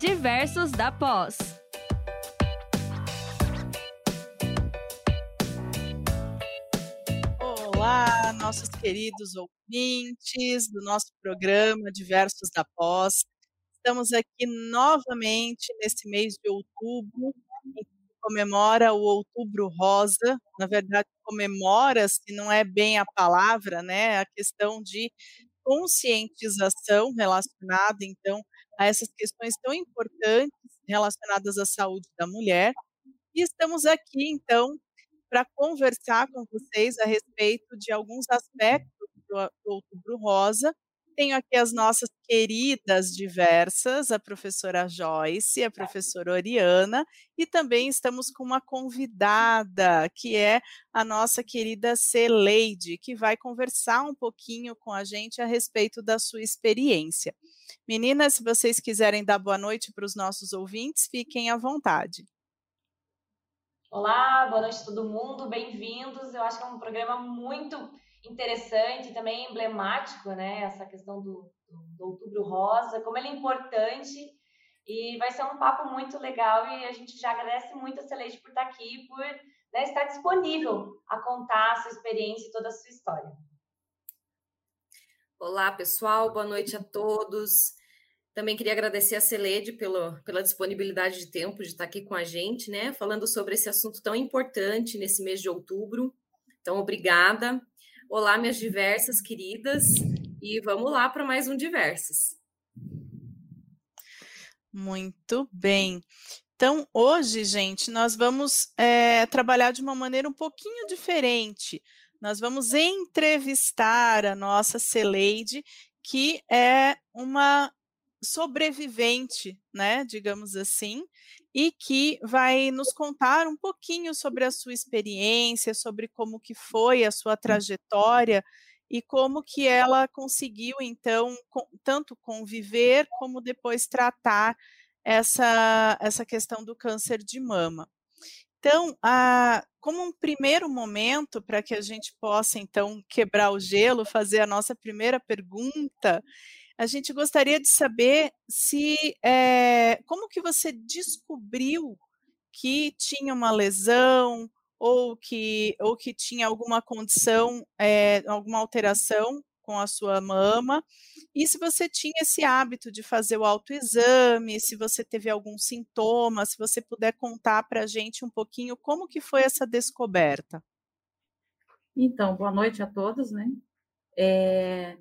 Diversos da Pós. Olá, nossos queridos ouvintes do nosso programa Diversos da Pós. Estamos aqui novamente nesse mês de outubro, que comemora o Outubro Rosa. Na verdade, comemora-se, não é bem a palavra, né? A questão de conscientização relacionada, então, a essas questões tão importantes relacionadas à saúde da mulher. E estamos aqui, então, para conversar com vocês a respeito de alguns aspectos do, Outubro Rosa. Tenho aqui as nossas queridas diversas, a professora Joyce, a professora Oriana, e também estamos com uma convidada, que é a nossa querida Celeide, que vai conversar um pouquinho com a gente a respeito da sua experiência. Meninas, se vocês quiserem dar boa noite para os nossos ouvintes, fiquem à vontade. Olá, boa noite a todo mundo, bem-vindos. Eu acho que é um programa muito interessante também emblemático, né? Essa questão do, do, Outubro Rosa, como ele é importante e vai ser um papo muito legal e a gente já agradece muito a Celeste por estar aqui, por né, estar disponível a contar a sua experiência e toda a sua história. Olá, pessoal, boa noite a todos. Também queria agradecer a Celede pelo, pela disponibilidade de tempo de estar aqui com a gente, né? Falando sobre esse assunto tão importante nesse mês de outubro. Então, obrigada. Olá, minhas diversas queridas, e vamos lá para mais um Diversas. Muito bem. Então, hoje, gente, nós vamos é, trabalhar de uma maneira um pouquinho diferente. Nós vamos entrevistar a nossa Celeide, que é uma sobrevivente, né, digamos assim, e que vai nos contar um pouquinho sobre a sua experiência, sobre como que foi a sua trajetória e como que ela conseguiu então com, tanto conviver como depois tratar essa essa questão do câncer de mama. Então, a, como um primeiro momento para que a gente possa então quebrar o gelo, fazer a nossa primeira pergunta, a gente gostaria de saber se é, como que você descobriu que tinha uma lesão ou que, ou que tinha alguma condição, é, alguma alteração com a sua mama, e se você tinha esse hábito de fazer o autoexame, se você teve algum sintoma, se você puder contar para a gente um pouquinho como que foi essa descoberta. Então, boa noite a todos, né? É,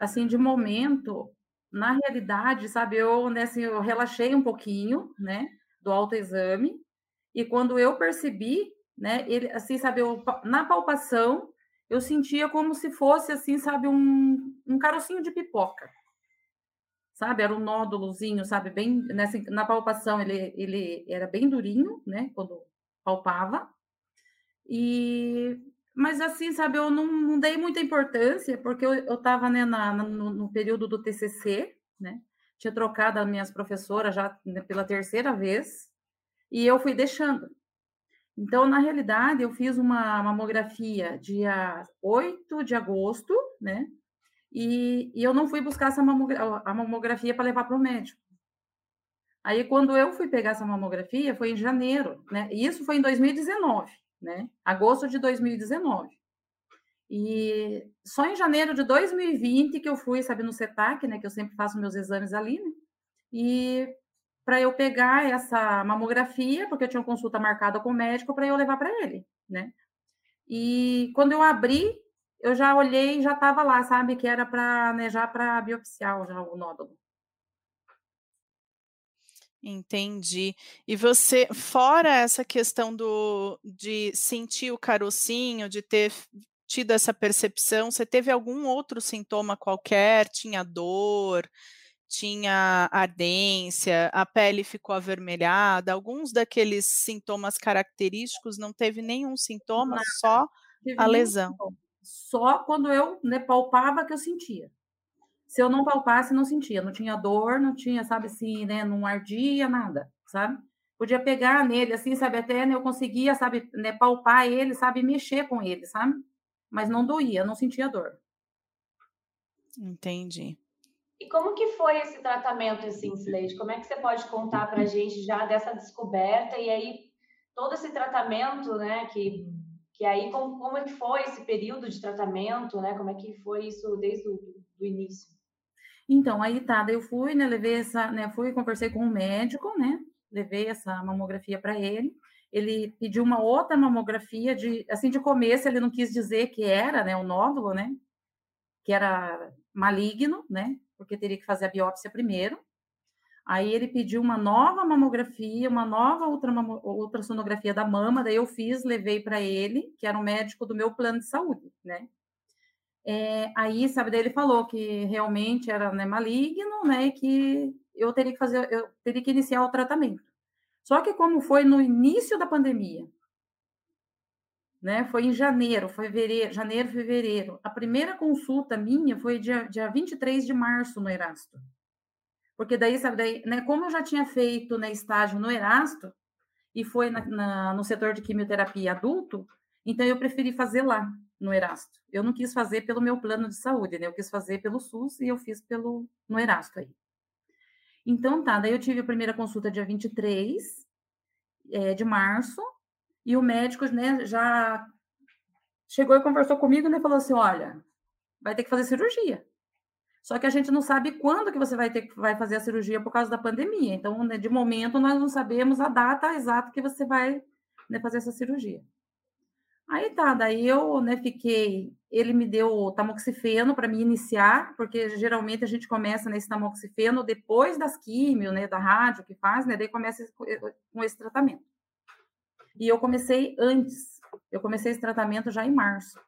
assim, de momento, na realidade, sabe, eu, né, assim, eu relaxei um pouquinho, né, do autoexame, e quando eu percebi, né, ele, assim, sabe, eu, na palpação, eu sentia como se fosse, assim, sabe, um, um carocinho de pipoca, sabe, era um nódulozinho, sabe, bem, né, na palpação ele, ele era bem durinho, né, quando palpava, e mas assim, sabe, eu não, não dei muita importância, porque eu estava né, na, no, no, período do TCC, né? Tinha trocado as minhas professoras já né, pela terceira vez, e eu fui deixando. Então, na realidade, eu fiz uma mamografia dia 8 de agosto, né? E, e eu não fui buscar essa mamografia, a mamografia para levar para o médico. Aí, quando eu fui pegar essa mamografia, foi em janeiro, né? E isso foi em 2019 né? Agosto de 2019. E só em janeiro de 2020 que eu fui, sabe, no CETAC, né, que eu sempre faço meus exames ali, né? E para eu pegar essa mamografia, porque eu tinha uma consulta marcada com o médico para eu levar para ele, né? E quando eu abri, eu já olhei já estava lá, sabe, que era para, né, já para biopsiar já o nódulo. Entendi. E você, fora essa questão do de sentir o carocinho, de ter tido essa percepção, você teve algum outro sintoma qualquer? Tinha dor, tinha ardência, a pele ficou avermelhada, alguns daqueles sintomas característicos não teve nenhum sintoma, só a lesão. Só quando eu né, palpava que eu sentia. Se eu não palpasse, não sentia, não tinha dor, não tinha, sabe assim, né, não ardia, nada, sabe? Podia pegar nele, assim, sabe, até né, eu conseguia, sabe, né, palpar ele, sabe, mexer com ele, sabe? Mas não doía, não sentia dor. Entendi. E como que foi esse tratamento, assim, Sileide? Como é que você pode contar para a gente já dessa descoberta e aí todo esse tratamento, né, que, que aí como, como é que foi esse período de tratamento, né, como é que foi isso desde o do início? Então, aí tá, daí eu fui, né, levei essa, né, fui conversei com o um médico, né, levei essa mamografia para ele, ele pediu uma outra mamografia de, assim, de começo ele não quis dizer que era, né, o nódulo, né, que era maligno, né, porque teria que fazer a biópsia primeiro. Aí ele pediu uma nova mamografia, uma nova ultrassonografia da mama, daí eu fiz, levei para ele, que era um médico do meu plano de saúde, né? É, aí, sabe, daí ele falou que realmente era né, maligno, né, e que eu teria que fazer, eu teria que iniciar o tratamento. Só que como foi no início da pandemia, né? Foi em janeiro, fevereiro, janeiro, fevereiro. A primeira consulta minha foi dia, dia 23 de março no Erasto. Porque daí, sabe, daí, né, como eu já tinha feito né, estágio no Erasto, e foi na, na, no setor de quimioterapia adulto, então eu preferi fazer lá, no Erasto. Eu não quis fazer pelo meu plano de saúde, né? Eu quis fazer pelo SUS e eu fiz pelo no Erasto aí. Então tá, daí eu tive a primeira consulta dia 23 é, de março, e o médico, né, já chegou e conversou comigo, né, falou assim, olha, vai ter que fazer cirurgia. Só que a gente não sabe quando que você vai ter vai fazer a cirurgia por causa da pandemia. Então, né, de momento, nós não sabemos a data exata que você vai né, fazer essa cirurgia. Aí tá, daí eu né, fiquei. Ele me deu tamoxifeno para me iniciar, porque geralmente a gente começa nesse tamoxifeno depois das químio, né, da rádio que faz, né, daí começa com esse tratamento. E eu comecei antes. Eu comecei esse tratamento já em março.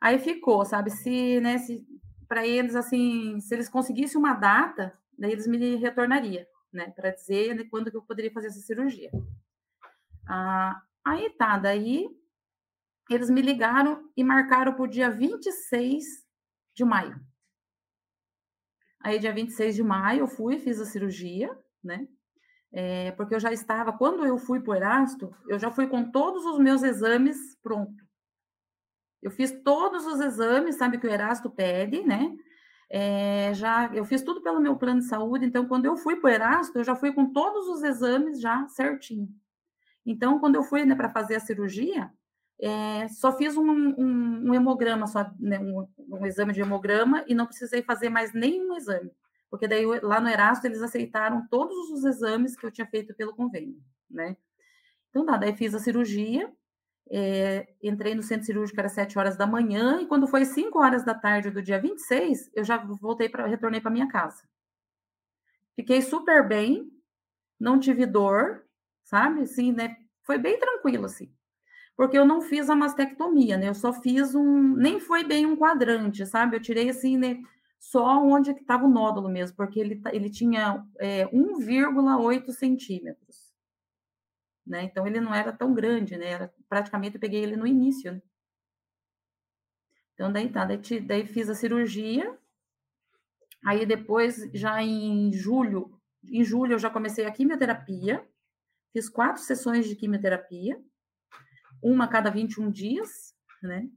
Aí ficou, sabe? Se, né, se para eles assim, se eles conseguissem uma data, daí eles me retornariam, né, para dizer né, quando que eu poderia fazer essa cirurgia. Ah, aí tá, daí eles me ligaram e marcaram para o dia 26 de maio. Aí, dia 26 de maio, eu fui, fiz a cirurgia, né? É, porque eu já estava, quando eu fui para o Erasto, eu já fui com todos os meus exames pronto. Eu fiz todos os exames, sabe, que o Erasto pede, né? É, já, eu fiz tudo pelo meu plano de saúde, então, quando eu fui para o Erasto, eu já fui com todos os exames já certinho. Então, quando eu fui né, para fazer a cirurgia, é, só fiz um, um, um hemograma, só, né, um, um, exame de hemograma, e não precisei fazer mais nenhum exame porque daí lá no Erasto eles aceitaram todos os exames que eu tinha feito pelo convênio, né? Então, nada, daí fiz a cirurgia, é, entrei no centro cirúrgico, era 7 horas da manhã, e quando foi 5 horas da tarde do dia 26, eu já voltei para, retornei para minha casa. Fiquei super bem, não tive dor, sabe? Assim, né? Foi bem tranquilo, assim. Porque eu não fiz a mastectomia, né? Eu só fiz um, nem foi bem um quadrante, sabe? Eu tirei assim, né? só onde estava o nódulo mesmo, porque ele, ele tinha é, 1,8 centímetros. Né? Então, ele não era tão grande, né? Era, praticamente eu peguei ele no início. Né? Então, daí tá, daí, daí fiz a cirurgia, aí depois, já em julho, em julho eu já comecei a quimioterapia, fiz quatro sessões de quimioterapia, uma a cada 21 dias, né?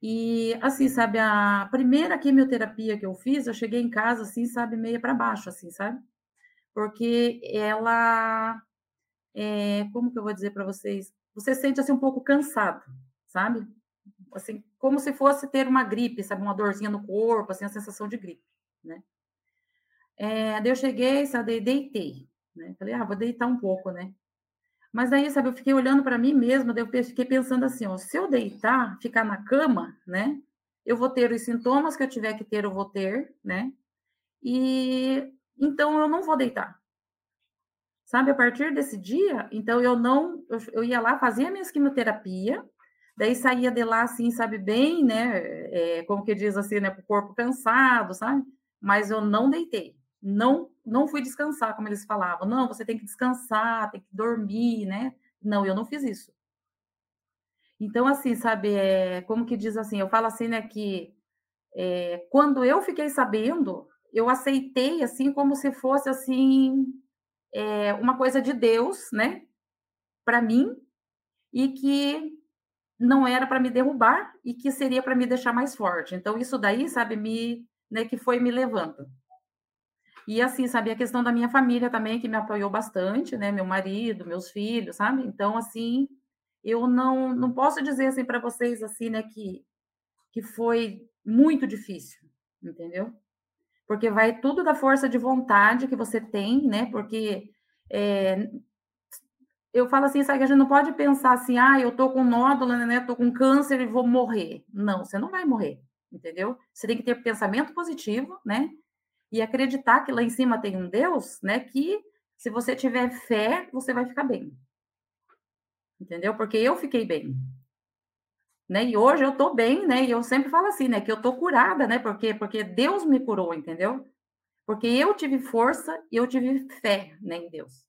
E, assim, sabe, a primeira quimioterapia que eu fiz, eu cheguei em casa, assim, sabe, meia para baixo, assim, sabe? Porque ela, é, como que eu vou dizer para vocês? Você sente, assim, um pouco cansado, sabe? Assim, como se fosse ter uma gripe, sabe? Uma dorzinha no corpo, assim, a sensação de gripe, né? É, daí eu cheguei, sabe, deitei, né? Falei, ah, vou deitar um pouco, né? Mas daí, sabe, eu fiquei olhando para mim mesma, daí eu fiquei pensando assim, ó, se eu deitar, ficar na cama, né? Eu vou ter os sintomas que eu tiver que ter, eu vou ter, né? E então eu não vou deitar. Sabe, a partir desse dia, então eu não, eu, eu ia lá, fazia minha quimioterapia, daí saía de lá assim, sabe, bem, né? É, como que diz assim, né? Com o corpo cansado, sabe? Mas eu não deitei não não fui descansar, como eles falavam. Não, você tem que descansar, tem que dormir, né? Não, eu não fiz isso. Então, assim, sabe, é, como que diz assim, eu falo assim, né, que é, quando eu fiquei sabendo, eu aceitei, assim, como se fosse, assim, é, uma coisa de Deus, né, para mim, e que não era para me derrubar e que seria para me deixar mais forte. Então, isso daí, sabe, me, né, que foi me levando E assim, sabe, a questão da minha família também, que me apoiou bastante, né? Meu marido, meus filhos, sabe? Então, assim, eu não, não posso dizer assim para vocês assim, né, que, que foi muito difícil, entendeu? Porque vai tudo da força de vontade que você tem, né? Porque é, eu falo assim, sabe, a gente não pode pensar assim, ah, eu tô com nódulo, né? Tô com câncer e vou morrer. Não, você não vai morrer, entendeu? Você tem que ter pensamento positivo, né? E acreditar que lá em cima tem um Deus, né? Que se você tiver fé, você vai ficar bem. Entendeu? Porque eu fiquei bem. Né? E hoje eu tô bem, né? E eu sempre falo assim, né? Que eu tô curada, né? Porque, porque Deus me curou, entendeu? Porque eu tive força e eu tive fé né, em Deus.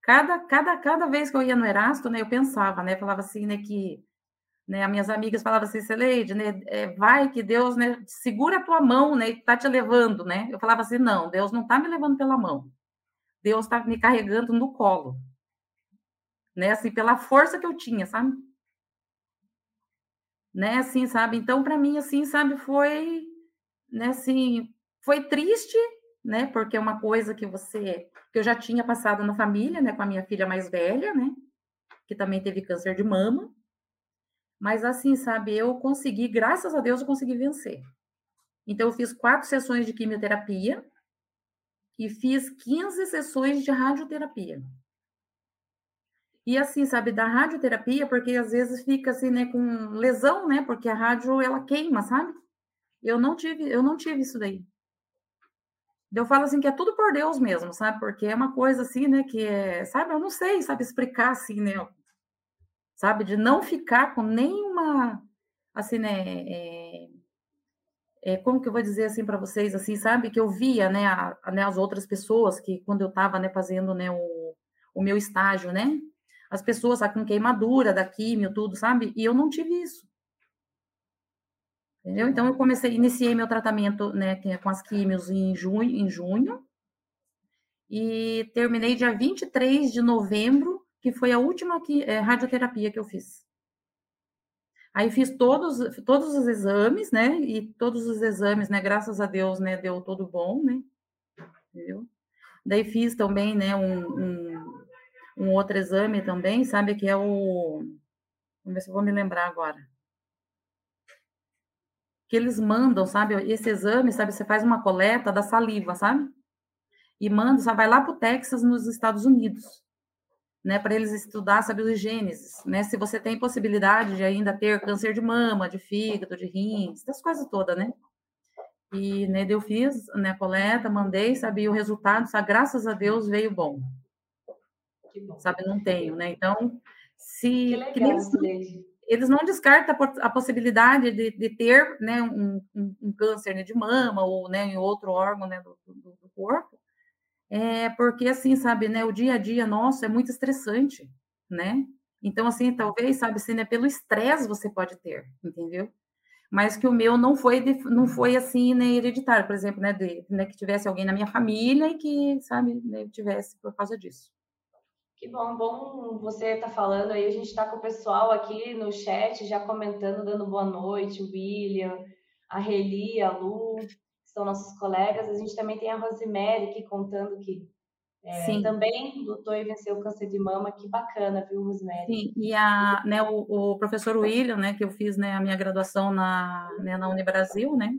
Cada, cada, cada vez que eu ia no Erasto, né? Eu pensava, né? Falava assim, né? Que né, as minhas amigas falavam assim, Celeide, né? É, vai que Deus, né? Segura a tua mão, né? E tá te levando, né? Eu falava assim, não, Deus não tá me levando pela mão. Deus tá me carregando no colo né? Assim, pela força que eu tinha, sabe? Né, assim, sabe? Então, para mim, assim, sabe, foi, né, assim, foi triste, né? Porque é uma coisa que você, que eu já tinha passado na família, né, com a minha filha mais velha, né? Que também teve câncer de mama. Mas, assim, sabe, eu consegui, graças a Deus, eu consegui vencer. Então, eu fiz quatro sessões de quimioterapia e fiz 15 sessões de radioterapia. E assim, sabe, da radioterapia, porque às vezes fica assim, né, com lesão, né? Porque a rádio ela queima, sabe? Eu não tive, eu não tive isso daí. Eu falo assim que é tudo por Deus mesmo, sabe? Porque é uma coisa assim, né, que é, sabe, eu não sei, sabe explicar assim, né? Sabe, de não ficar com nenhuma assim, né, é, é, como que eu vou dizer assim para vocês assim, sabe, que eu via, né, a, né, as outras pessoas que quando eu estava, né, fazendo, né, o, o meu estágio, né, as pessoas tá com queimadura da químio, tudo, sabe? E eu não tive isso. Entendeu? Então eu comecei, iniciei meu tratamento, né, é com as químios em junho, em junho e terminei dia 23 de novembro, que foi a última que, é, radioterapia que eu fiz. Aí fiz todos, todos os exames, né? E todos os exames, né? Graças a Deus, né? Deu tudo bom, né? Entendeu? Daí fiz também, né? Um, um, um outro exame também, sabe, que é o. Vamos ver se eu vou me lembrar agora. Que eles mandam, sabe, esse exame, sabe, você faz uma coleta da saliva, sabe? E manda, sabe, vai lá para o Texas, nos Estados Unidos, né, para eles estudar, sabe, os gênesis, né? Se você tem possibilidade de ainda ter câncer de mama, de fígado, de rins, das coisas todas, né? E, né, eu fiz, né, a coleta, mandei, sabe, e o resultado, sabe, graças a Deus veio bom sabe? Não tenho, né? Então, se que legal, eles, eles, não descartam a possibilidade de, de ter né, um, um, um câncer né, de mama ou né, em outro órgão né, do, do, do, corpo, é porque assim, sabe, né? O dia a dia nosso é muito estressante, né? Então, assim, talvez, sabe, assim, né, pelo estresse você pode ter, entendeu? mas que o meu não foi não foi assim né, hereditário, por exemplo, né, de, né, que tivesse alguém na minha família e que sabe né, tivesse por causa disso. Que bom, bom você tá falando aí. A gente está com o pessoal aqui no chat já comentando, dando boa noite, o William, a Reli, a Lu, são nossos colegas. A gente também tem a Rosemary aqui contando que é, também lutou e venceu o câncer de mama. Que bacana, viu, Rosemary? Sim, e a, né, o, o professor William, né, que eu fiz né, a minha graduação na, né, na Unibrasil, né?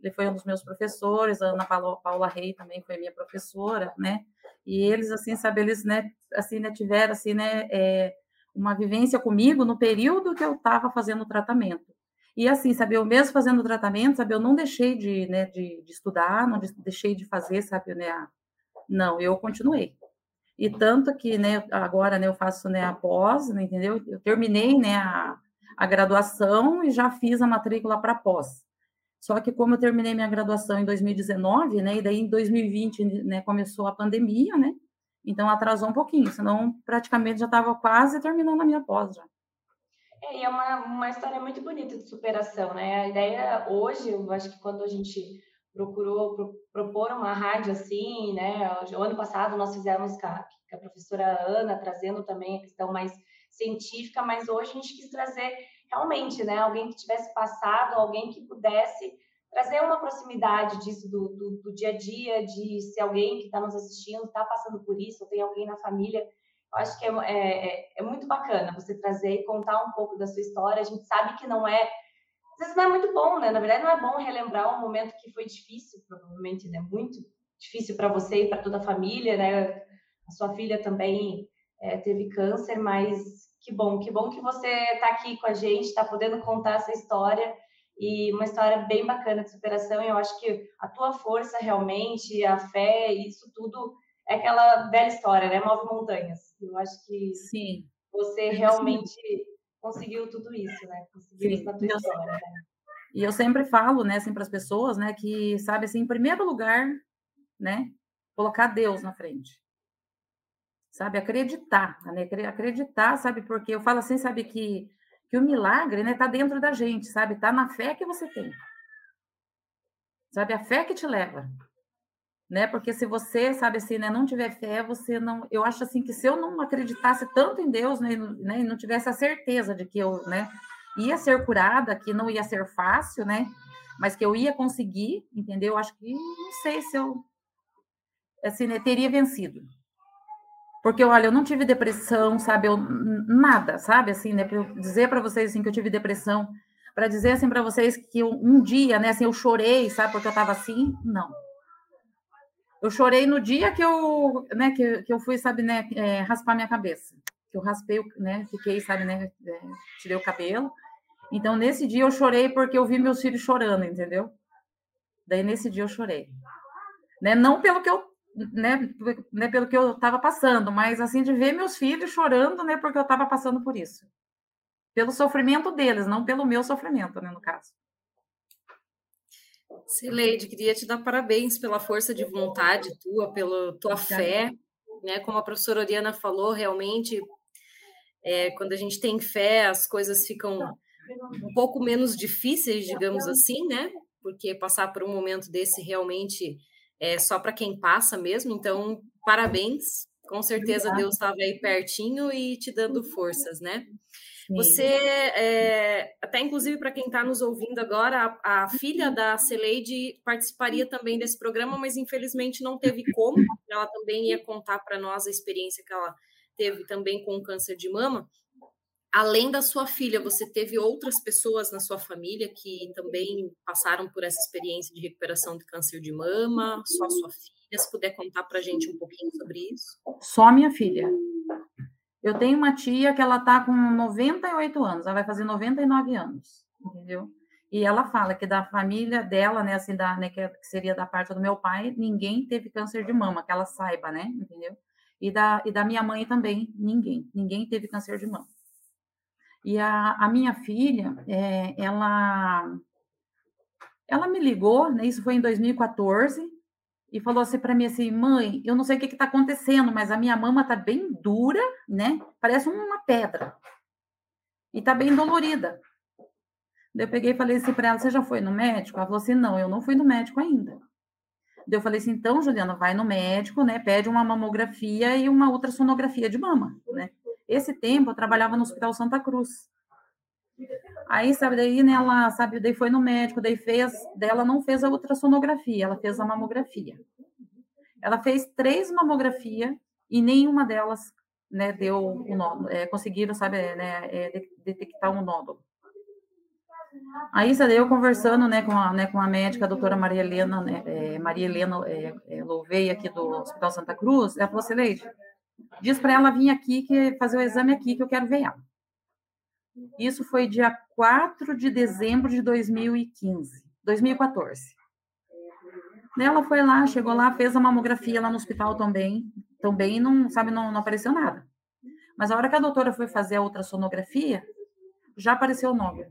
Ele foi um dos meus professores, a Ana Paula, Paula Rei também foi minha professora, né? E eles, assim, sabe, eles, né, assim, né, tiveram, assim, né, é, uma vivência comigo no período que eu estava fazendo o tratamento. E assim, sabe, eu mesmo fazendo o tratamento, sabe, eu não deixei de, né, de, de estudar, não deixei de fazer, sabe, né, a... não, eu continuei. E tanto que, né, agora, né, eu faço, né, a pós, né, entendeu? Eu terminei, né, a, a graduação e já fiz a matrícula para pós. Só que como eu terminei minha graduação em 2019, né, e daí em 2020, né, começou a pandemia, né, então atrasou um pouquinho, senão praticamente já estava quase terminando a minha pós já. É, e é uma, uma história muito bonita de superação, né? A ideia hoje, eu acho que quando a gente procurou pro, propor uma rádio assim, né? O ano passado nós fizemos com a, com a professora Ana, trazendo também a questão mais científica, mas hoje a gente quis trazer realmente, né, alguém que tivesse passado, alguém que pudesse trazer uma proximidade disso do, do, do dia a dia, de se alguém que está nos assistindo está passando por isso, ou tem alguém na família. Eu acho que é, é, é, é muito bacana você trazer e contar um pouco da sua história. A gente sabe que não é às vezes não é muito bom, né? Na verdade, não é bom relembrar um momento que foi difícil, provavelmente, né? Muito difícil para você e para toda a família, né? A sua filha também é, teve câncer, mas que bom, que bom que você está aqui com a gente, está podendo contar essa história e uma história bem bacana de superação. E eu acho que a tua força realmente, a fé, isso tudo é aquela velha história, né? Move montanhas. Eu acho que Sim. você realmente Sim. conseguiu tudo isso, né? Conseguiu Sim. isso na tua história. Né? E eu sempre falo, né, assim, para as pessoas, né, que, sabe, assim, em primeiro lugar, né, colocar Deus na frente. Sabe, acreditar, né, acreditar, sabe, porque eu falo assim, sabe, que que o milagre, né, tá dentro da gente, sabe? Tá na fé que você tem. Sabe, a fé que te leva. Né? Porque se você, sabe assim, né, não tiver fé, você não, eu acho assim que se eu não acreditasse tanto em Deus, né, né, não tivesse a certeza de que eu, né, ia ser curada, que não ia ser fácil, né? Mas que eu ia conseguir, entendeu? Acho que não sei se eu assim, né, teria vencido. Porque, olha, eu não tive depressão, sabe? Eu, nada, sabe? Assim, né? Para dizer para vocês assim, que eu tive depressão, para dizer assim para vocês que eu, um dia, né, assim, eu chorei, sabe? Porque eu estava assim, não. Eu chorei no dia que eu, né, que, que eu fui, sabe, né, é, raspar minha cabeça. Que eu raspei, né, fiquei, sabe, né, é, tirei o cabelo. Então, nesse dia eu chorei porque eu vi meus filhos chorando, entendeu? Daí, nesse dia eu chorei. Né? Não pelo que eu né, né, pelo que eu estava passando, mas assim de ver meus filhos chorando, né, porque eu estava passando por isso. Pelo sofrimento deles, não pelo meu sofrimento, né, no caso. Sileide, queria te dar parabéns pela força de vontade tua, pela tua fé, né? Como a professora Oriana falou, realmente, é, quando a gente tem fé, as coisas ficam um pouco menos difíceis, digamos assim, né? Porque passar por um momento desse realmente é só para quem passa mesmo. Então, parabéns. Com certeza. Deus estava aí pertinho e te dando forças, né? Você, é, até inclusive para quem está nos ouvindo agora, a, a, filha da Celeide participaria também desse programa, mas infelizmente não teve como. Ela também ia contar para nós a experiência que ela teve também com o câncer de mama. Além da sua filha, você teve outras pessoas na sua família que também passaram por essa experiência de recuperação de câncer de mama? Só a sua filha? Se puder contar para a gente um pouquinho sobre isso. Só minha filha. Eu tenho uma tia que ela está com 98 anos, ela vai fazer 99 anos, entendeu? E ela fala que da família dela, né, assim, da, né, que seria da parte do meu pai, ninguém teve câncer de mama, que ela saiba, né, entendeu? E da, e da minha mãe também, ninguém, ninguém teve câncer de mama. E a, a minha filha, é, ela, ela me ligou, né, isso foi em 2014, e falou assim para mim assim, mãe, eu não sei o que está acontecendo, mas a minha mama está bem dura, né? Parece uma pedra. E está bem dolorida. Daí eu peguei e falei assim para ela, você já foi no médico? Ela falou assim, não, eu não fui no médico ainda. Daí eu falei assim, então, Juliana, vai no médico, né? Pede uma mamografia e uma ultrassonografia de mama, né? Esse tempo eu trabalhava no Hospital Santa Cruz. Aí, sabe, daí né, ela, sabe, daí foi no médico, daí fez, daí ela não fez a ultrassonografia, ela fez a mamografia. Ela fez três mamografias e nenhuma delas, né, deu o nódulo, é, conseguiram, sabe, né, é, detectar um nódulo. Aí, sabe, eu conversando, né, com a, né, com a médica, a doutora Maria Helena, né, é, Maria Helena é, é, Louveia, aqui do Hospital Santa Cruz, ela falou assim, Leite, diz para ela vir aqui, que fazer o exame aqui, que eu quero ver ela. Isso foi dia 4 de dezembro de 2015, 2014. Ela foi lá, chegou lá, fez a mamografia lá no hospital também, também não, sabe, não, não apareceu nada. Mas a hora que a doutora foi fazer a ultrassonografia, já apareceu o nódulo.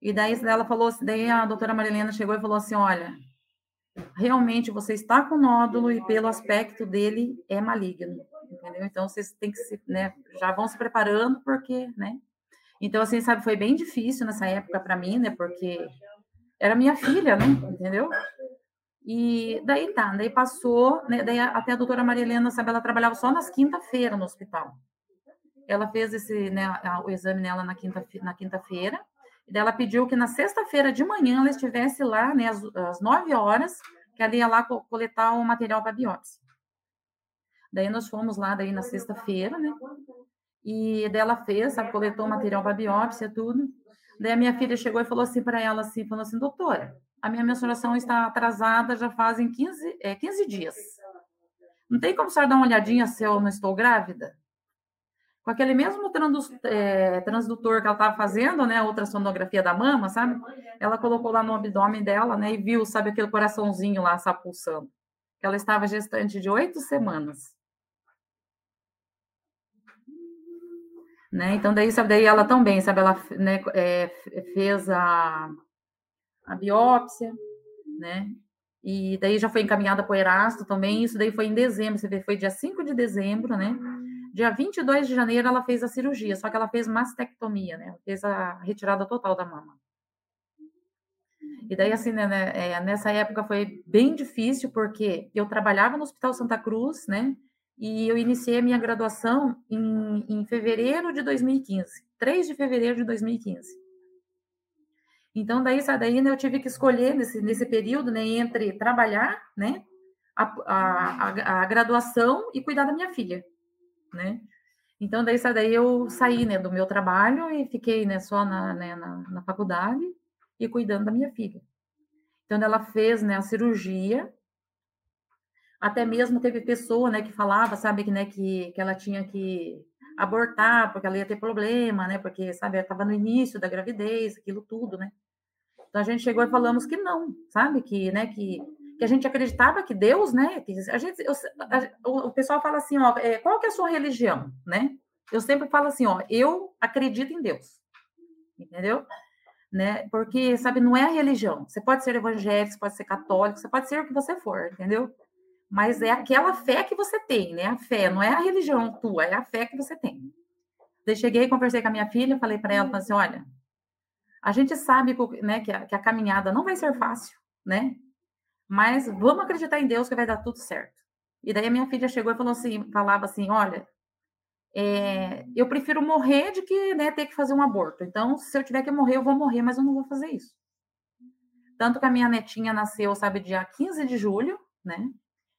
E daí ela falou, daí a doutora Marilena chegou e falou assim, olha, realmente você está com nódulo e pelo aspecto dele é maligno, entendeu? Então vocês têm que se, né, já vão se preparando porque, né? Então assim, sabe, foi bem difícil nessa época para mim, né? Porque era minha filha, né? Entendeu? E daí tá, daí passou, né, daí até a doutora Maria Helena, sabe, ela trabalhava só nas quinta-feira no hospital. Ela fez esse, né, o exame nela na quinta na quinta-feira E ela pediu que na sexta-feira de manhã ela estivesse lá, né, às, às 9 horas, que ela ia lá coletar o material para biópsia. Daí nós fomos lá daí na sexta-feira, né? E daí ela fez, sabe, coletou o material para biópsia, tudo. Daí a minha filha chegou e falou assim para ela assim, falou assim, doutora, a minha menstruação está atrasada já fazem 15, é, 15 dias. Não tem como a senhora dar uma olhadinha se eu não estou grávida? Com aquele mesmo é, transdutor que ela estava fazendo, né, a ultrassonografia da mama, sabe? Ela colocou lá no abdômen dela, né, e viu, sabe, aquele coraçãozinho lá, sabe, pulsando. Ela estava gestante de oito semanas. Né? Então, daí, sabe, daí ela também, sabe, ela né, é, fez a, a biópsia, né? E daí já foi encaminhada para o Erasto também, isso daí foi em dezembro, você vê, foi dia 5 de dezembro, né? Dia 22 de janeiro ela fez a cirurgia, só que ela fez mastectomia, né? Fez a retirada total da mama. E daí, assim, né, né é, nessa época foi bem difícil, porque eu trabalhava no Hospital Santa Cruz, né? E eu iniciei a minha graduação em, em fevereiro de 2015, 3 de fevereiro de 2015. Então, daí, daí né, eu tive que escolher nesse, nesse período, né, entre trabalhar, né, a, a, a, graduação e cuidar da minha filha, né. Então, daí, daí eu saí, né, do meu trabalho e fiquei, né, só na, né, na, na faculdade e cuidando da minha filha. Então, ela fez, né, a cirurgia, até mesmo teve pessoa, né, que falava, sabe, que, né, que, que ela tinha que abortar, porque ela ia ter problema, né, porque, sabe, ela estava no início da gravidez, aquilo tudo, né. Então, a gente chegou e falamos que não, sabe, que, né, que, que a gente acreditava que Deus, né, que a gente, eu, a, o pessoal fala assim, ó, é, qual que é a sua religião, né? Eu sempre falo assim, ó, eu acredito em Deus, entendeu? Né? Porque, sabe, não é a religião. Você pode ser evangélico, você pode ser católico, você pode ser o que você for, entendeu? Mas é aquela fé que você tem, né? A fé, não é a religião tua, é a fé que você tem. Daí cheguei, conversei com a minha filha, falei para ela, falei assim, olha, a gente sabe né, que, a, que a caminhada não vai ser fácil, né? Mas vamos acreditar em Deus que vai dar tudo certo. E daí a minha filha chegou e falou assim, falava assim, olha, é, eu prefiro morrer de que né, ter que fazer um aborto. Então, se eu tiver que morrer, eu vou morrer, mas eu não vou fazer isso. Tanto que a minha netinha nasceu, sabe, dia 15 de julho, né?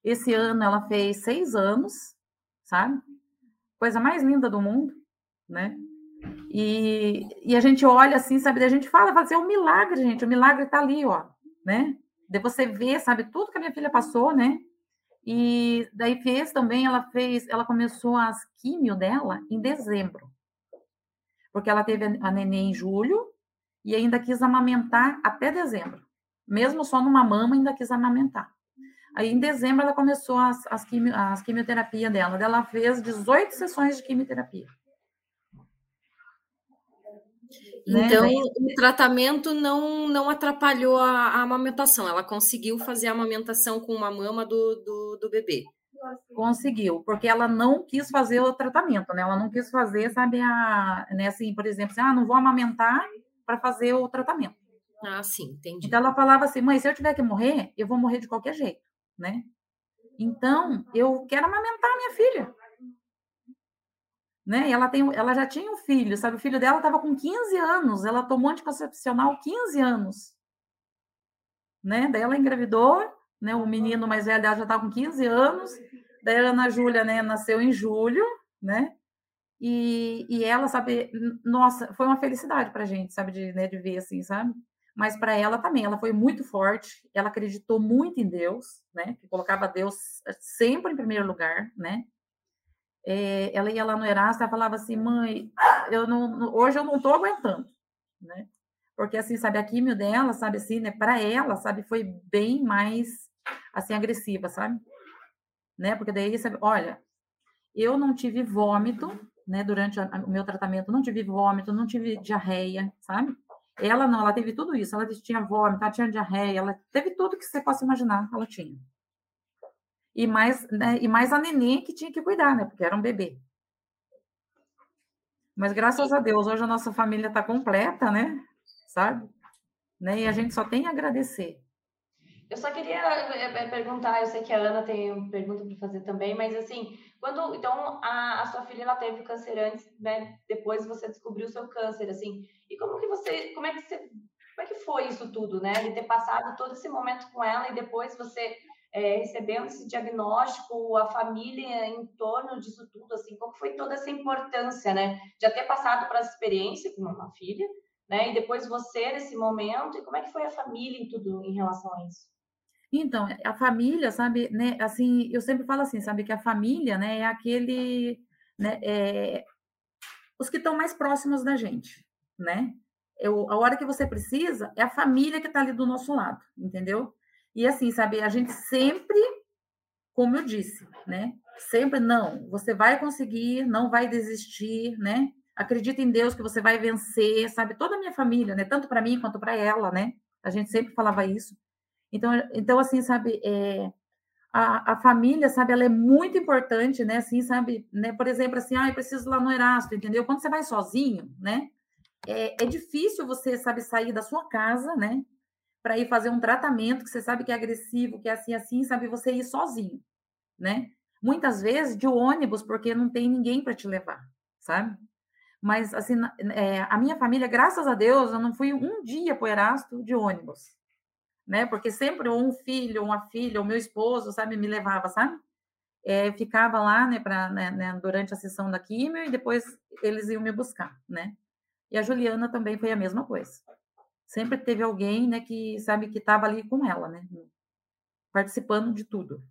Esse ano ela fez seis anos, sabe? Coisa mais linda do mundo, né? E, e a gente olha assim, sabe? A gente fala, fazer assim, é um milagre, gente. O milagre tá ali, ó, né? De você ver, sabe, tudo que a minha filha passou, né? E daí fez também, ela fez, ela começou as químio dela em dezembro. Porque ela teve a neném em julho e ainda quis amamentar até dezembro. Mesmo só numa mama, ainda quis amamentar. Aí, em dezembro, ela começou as, as, quimio, as quimioterapia dela. Ela fez 18 sessões de quimioterapia. Né? Então, o tratamento não, não atrapalhou a, a, amamentação. Ela conseguiu fazer a amamentação com uma mama do, do, do, bebê. Conseguiu, porque ela não quis fazer o tratamento, né? Ela não quis fazer, sabe, a, né, assim, por exemplo, assim, ah, não vou amamentar para fazer o tratamento. Ah, sim, entendi. Então ela falava assim, mãe, se eu tiver que morrer, eu vou morrer de qualquer jeito né? Então, eu quero amamentar a minha filha. Né? E ela, tem, ela já tinha um filho, sabe? O filho dela estava com 15 anos, ela tomou anticoncepcional 15 anos. Né? Daí ela engravidou, né? O menino mais velho dela já estava com 15 anos. Daí a Ana Júlia, né, nasceu em julho, né? E, e ela, sabe, nossa, foi uma felicidade para a gente, sabe, de, né, de ver assim, sabe? Mas para ela também, ela foi muito forte, ela acreditou muito em Deus, né? Que colocava Deus eh, sempre em primeiro lugar, né? É, ela ia lá no Erasmo e falava assim, mãe, eu não, hoje eu não estou aguentando, né? Porque assim, sabe, a químio dela, sabe assim, né? Para ela, sabe, foi bem mais assim agressiva, sabe? Né? Porque daí, sabe, olha, eu não tive vômito, né? Durante o meu tratamento, não tive vômito, não tive diarreia, sabe? Ela não, ela teve tudo isso. Ela tinha vômito, ela tinha diarreia, ela teve tudo que você possa imaginar, ela tinha. E mais, né, e mais a neném que tinha que cuidar, né? Porque era um bebê. Mas graças a Deus, hoje a nossa família está completa, né? Sabe? Né? E a gente só tem a agradecer. Eu só queria é, é, perguntar, eu sei que a Ana tem pergunta para fazer também, mas assim, quando então a, a, sua filha ela teve câncer antes, né? Depois você descobriu o seu câncer, assim, e como que você, como é que você, como é que foi isso tudo, né? De ter passado todo esse momento com ela e depois você é, recebendo esse diagnóstico, a família em torno disso tudo, assim, qual foi toda essa importância, né? De ter passado por essa experiência com uma filha, né? E depois você nesse momento, e como é que foi a família em tudo em relação a isso? Então, a família, sabe, né, assim, eu sempre falo assim, sabe, que a família, né, é aquele, né, é, os que estão mais próximos da gente, né? Eu, a hora que você precisa, é a família que está ali do nosso lado, entendeu? E assim, sabe, a gente sempre, como eu disse, né? Sempre não, você vai conseguir, não vai desistir, né? Acredita em Deus que você vai vencer, sabe? Toda a minha família, né? Tanto para mim quanto para ela, né? A gente sempre falava isso. Então, então assim, sabe, é, a, a, família, sabe, ela é muito importante, né? Assim, sabe, né? Por exemplo, assim, ah, eu preciso ir lá no Erasto, entendeu? Quando você vai sozinho, né? É, é difícil você, sabe, sair da sua casa, né? para ir fazer um tratamento que você sabe que é agressivo, que é assim, assim, sabe você ir sozinho, né? Muitas vezes de ônibus, porque não tem ninguém para te levar, sabe? Mas, assim, é, a minha família, graças a Deus, eu não fui um dia para o Erasto de ônibus, né? Porque sempre um filho, uma filha, o meu esposo, sabe, me levava, sabe? É, ficava lá, né, pra, né, né, durante a sessão da químio e depois eles iam me buscar, né? E a Juliana também foi a mesma coisa sempre teve alguém, né, que sabe que estava ali com ela, né, participando de tudo.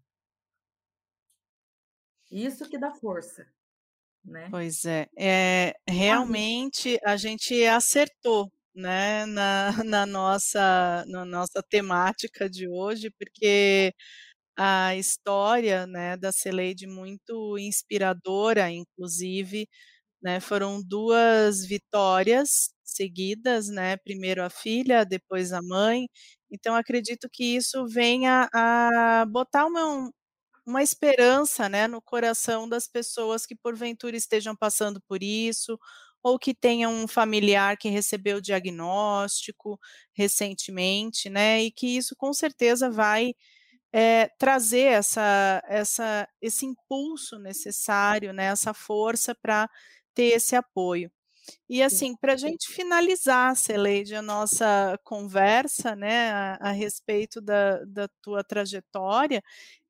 Isso que dá força, né? Pois é, é realmente a gente acertou, né, na, na nossa na nossa temática de hoje, porque a história, né, da Celeide muito inspiradora, inclusive, né, foram duas vitórias seguidas, né, primeiro a filha, depois a mãe, então acredito que isso venha a botar uma uma esperança, né, no coração das pessoas que porventura estejam passando por isso, ou que tenham um familiar que recebeu o diagnóstico recentemente, né, e que isso com certeza vai, eh, trazer essa essa esse impulso necessário, né, essa força para ter esse apoio. E assim, para a gente finalizar, Celeide, a nossa conversa, né, a, a respeito da, da tua trajetória,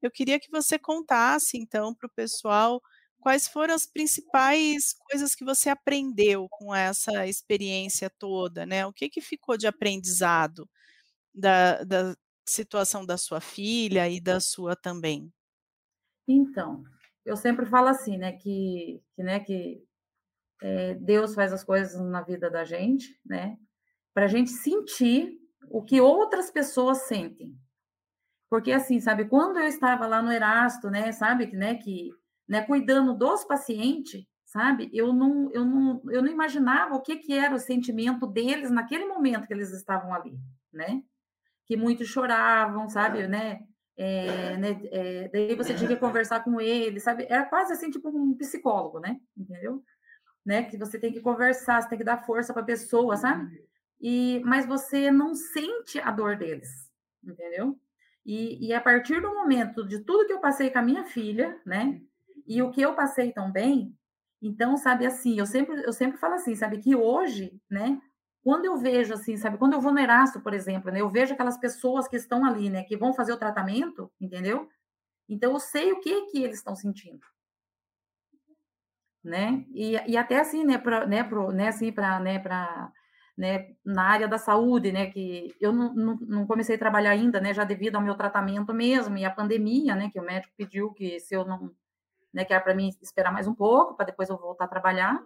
eu queria que você contasse, então, para o pessoal quais foram as principais coisas que você aprendeu com essa experiência toda, né? O que, que ficou de aprendizado da, da situação da sua filha e da sua também? Então, eu sempre falo assim, né, que, que, né, que é, Deus faz as coisas na vida da gente, né? Para a gente sentir o que outras pessoas sentem. Porque assim, sabe, quando eu estava lá no Erasto, né, sabe, né, que, né, cuidando dos pacientes, sabe, eu não, eu não, eu não imaginava o que que era o sentimento deles naquele momento que eles estavam ali, né? Que muitos choravam, sabe, né? É, né é, daí você tinha que conversar com eles, sabe? Era quase assim, tipo um psicólogo, né? Entendeu? né? Que você tem que conversar, você tem que dar força para a pessoa, sabe? E, mas você não sente a dor deles, entendeu? E, e a partir do momento de tudo que eu passei com a minha filha, né? E o que eu passei também, então, sabe, assim, eu sempre, eu sempre falo assim, sabe, que hoje, né? Quando eu vejo, assim, sabe, quando eu vou no Erasto, por exemplo, né? Eu vejo aquelas pessoas que estão ali, né? Que vão fazer o tratamento, entendeu? Então, eu sei o que que eles estão sentindo, né? E, e até assim, né, para né, pro, né, assim, para né, para né, na área da saúde, né, que eu não, não, não, comecei a trabalhar ainda, né, já devido ao meu tratamento mesmo e a pandemia, né, que o médico pediu que se eu não, né, que era para mim esperar mais um pouco para depois eu voltar a trabalhar,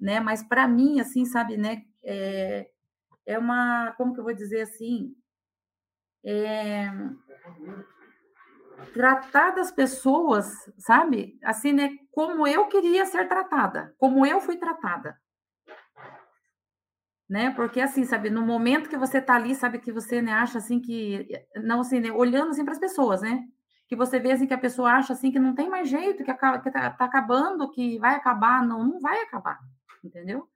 né, mas para mim, assim, sabe, né, é, é uma, como que eu vou dizer assim, é, tratar das pessoas, sabe? Assim, né? Como eu queria ser tratada, como eu fui tratada. Né? Porque assim, sabe, no momento que você tá ali, sabe que você né, acha assim que não assim, né, olhando assim para as pessoas, né? Que você vê assim que a pessoa acha assim que não tem mais jeito, que, que tá, tá acabando, que vai acabar, não, não vai acabar, entendeu?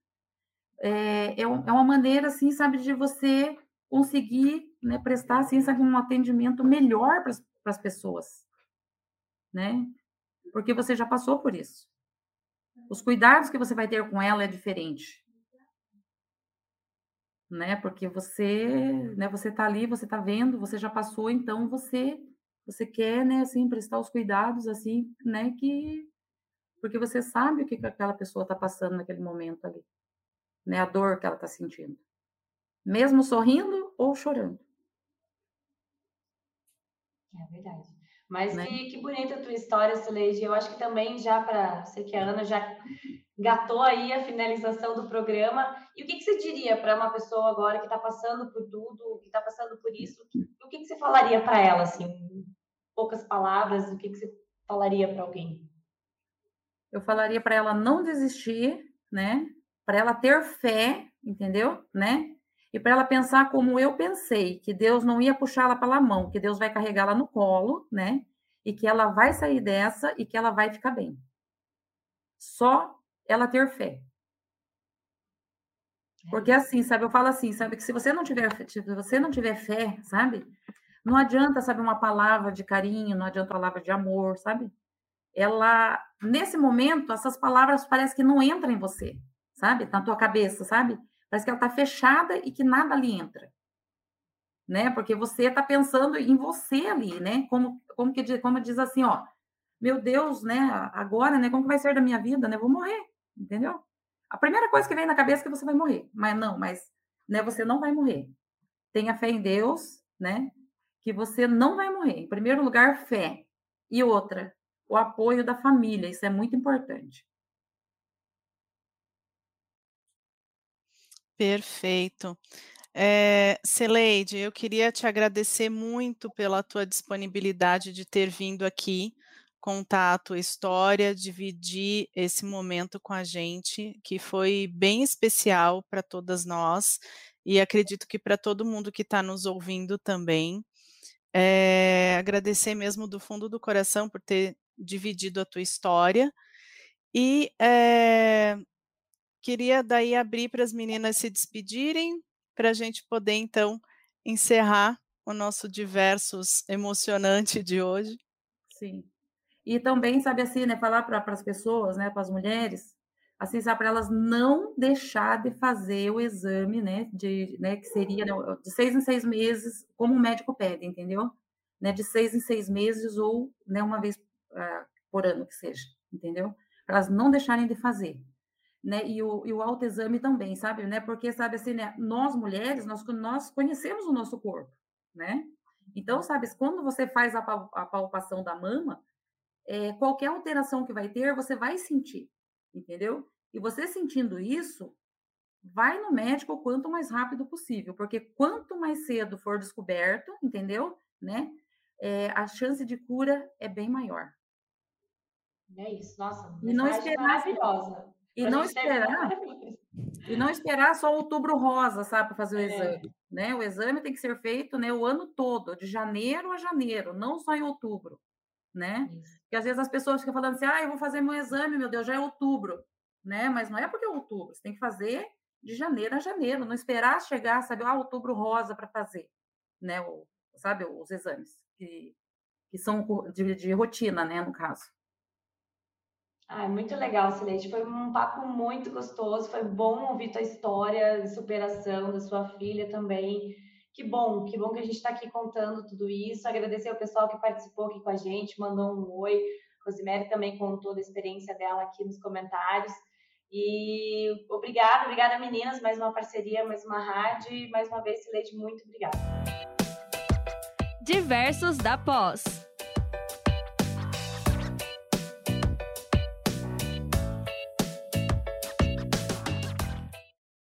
É, é, é uma maneira assim, sabe, de você conseguir né, prestar assim, sabe, um atendimento melhor para as pessoas, né? Porque você já passou por isso. Os cuidados que você vai ter com ela é diferente, né? Porque você, né? Você está ali, você está vendo, você já passou, então você, você quer, né? Assim, prestar os cuidados, assim, né? Que porque você sabe o que, que aquela pessoa está passando naquele momento ali, né? A dor que ela está sentindo mesmo sorrindo ou chorando. É verdade. Mas né? que, que bonita a tua história, Sileide. Eu acho que também já para. Sei que a Ana já gatou aí a finalização do programa. E o que, que você diria para uma pessoa agora que está passando por tudo, que está passando por isso? O que, que você falaria para ela, assim, poucas palavras? O que, que você falaria para alguém? Eu falaria para ela não desistir, né? Para ela ter fé, entendeu? Né? e para ela pensar como eu pensei, que Deus não ia puxá-la pela mão, que Deus vai carregá-la no colo, né? E que ela vai sair dessa e que ela vai ficar bem. Só ela ter fé. Porque assim, sabe, eu falo assim, sabe, que se você não tiver, se você não tiver fé, sabe? Não adianta, sabe, uma palavra de carinho, não adianta uma palavra de amor, sabe? Ela, nesse momento, essas palavras parece que não entram em você, sabe? Na tua cabeça, sabe? Parece que ela está fechada e que nada ali entra. Né? Porque você está pensando em você ali, né? Como, como, que, como diz assim, ó, meu Deus, né? Agora, né? Como que vai ser da minha vida, né? Vou morrer, entendeu? A primeira coisa que vem na cabeça é que você vai morrer. Mas não, mas né, você não vai morrer. Tenha fé em Deus, né? Que você não vai morrer. Em primeiro lugar, fé. E outra, o apoio da família. Isso é muito importante. Perfeito. É, Celeide, eu queria te agradecer muito pela tua disponibilidade de ter vindo aqui contar a tua história, dividir esse momento com a gente, que foi bem especial para todas nós e acredito que para todo mundo que está nos ouvindo também. É, agradecer mesmo do fundo do coração por ter dividido a tua história e é, Queria daí abrir para as meninas se despedirem, para a gente poder então encerrar o nosso diversos emocionante de hoje. Sim. E também, sabe assim, né, falar para as pessoas, né, para as mulheres, assim, para elas não deixar de fazer o exame, né, de, né, que seria né, de seis em seis meses, como o médico pede, entendeu? Né, de seis em seis meses ou, né, uma vez uh, por ano que seja, entendeu? Para elas não deixarem de fazer né? E o, e o autoexame também, sabe? Né? Porque, sabe assim, né? Nós mulheres, nós, nós conhecemos o nosso corpo, né? Então, sabe, quando você faz a, a palpação da mama, é, qualquer alteração que vai ter, você vai sentir, entendeu? E você sentindo isso, vai no médico o quanto mais rápido possível, porque quanto mais cedo for descoberto, entendeu? Né? É, a chance de cura é bem maior. É isso, nossa, e não esperar, maravilhosa. E não esperar. E não esperar só outubro rosa, sabe, para fazer o é. exame. Né? O exame tem que ser feito né, o ano todo, de janeiro a janeiro, não só em outubro. Né? Porque às vezes as pessoas ficam falando assim, ah, eu vou fazer meu exame, meu Deus, já é outubro. Né? Mas não é porque é outubro, você tem que fazer de janeiro a janeiro, não esperar chegar, sabe, ah, outubro rosa para fazer, né? O, sabe, os exames que, que são de, de rotina, né, no caso. Ah, muito legal, Silete. Foi um papo muito gostoso. Foi bom ouvir tua história de superação da sua filha também. Que bom, que bom que a gente está aqui contando tudo isso. Agradecer ao pessoal que participou aqui com a gente, mandou um oi. Rosemary também contou da experiência dela aqui nos comentários. E obrigada, obrigada meninas, mais uma parceria, mais uma rádio e mais uma vez, Silete, muito obrigada. Diversos da Pós.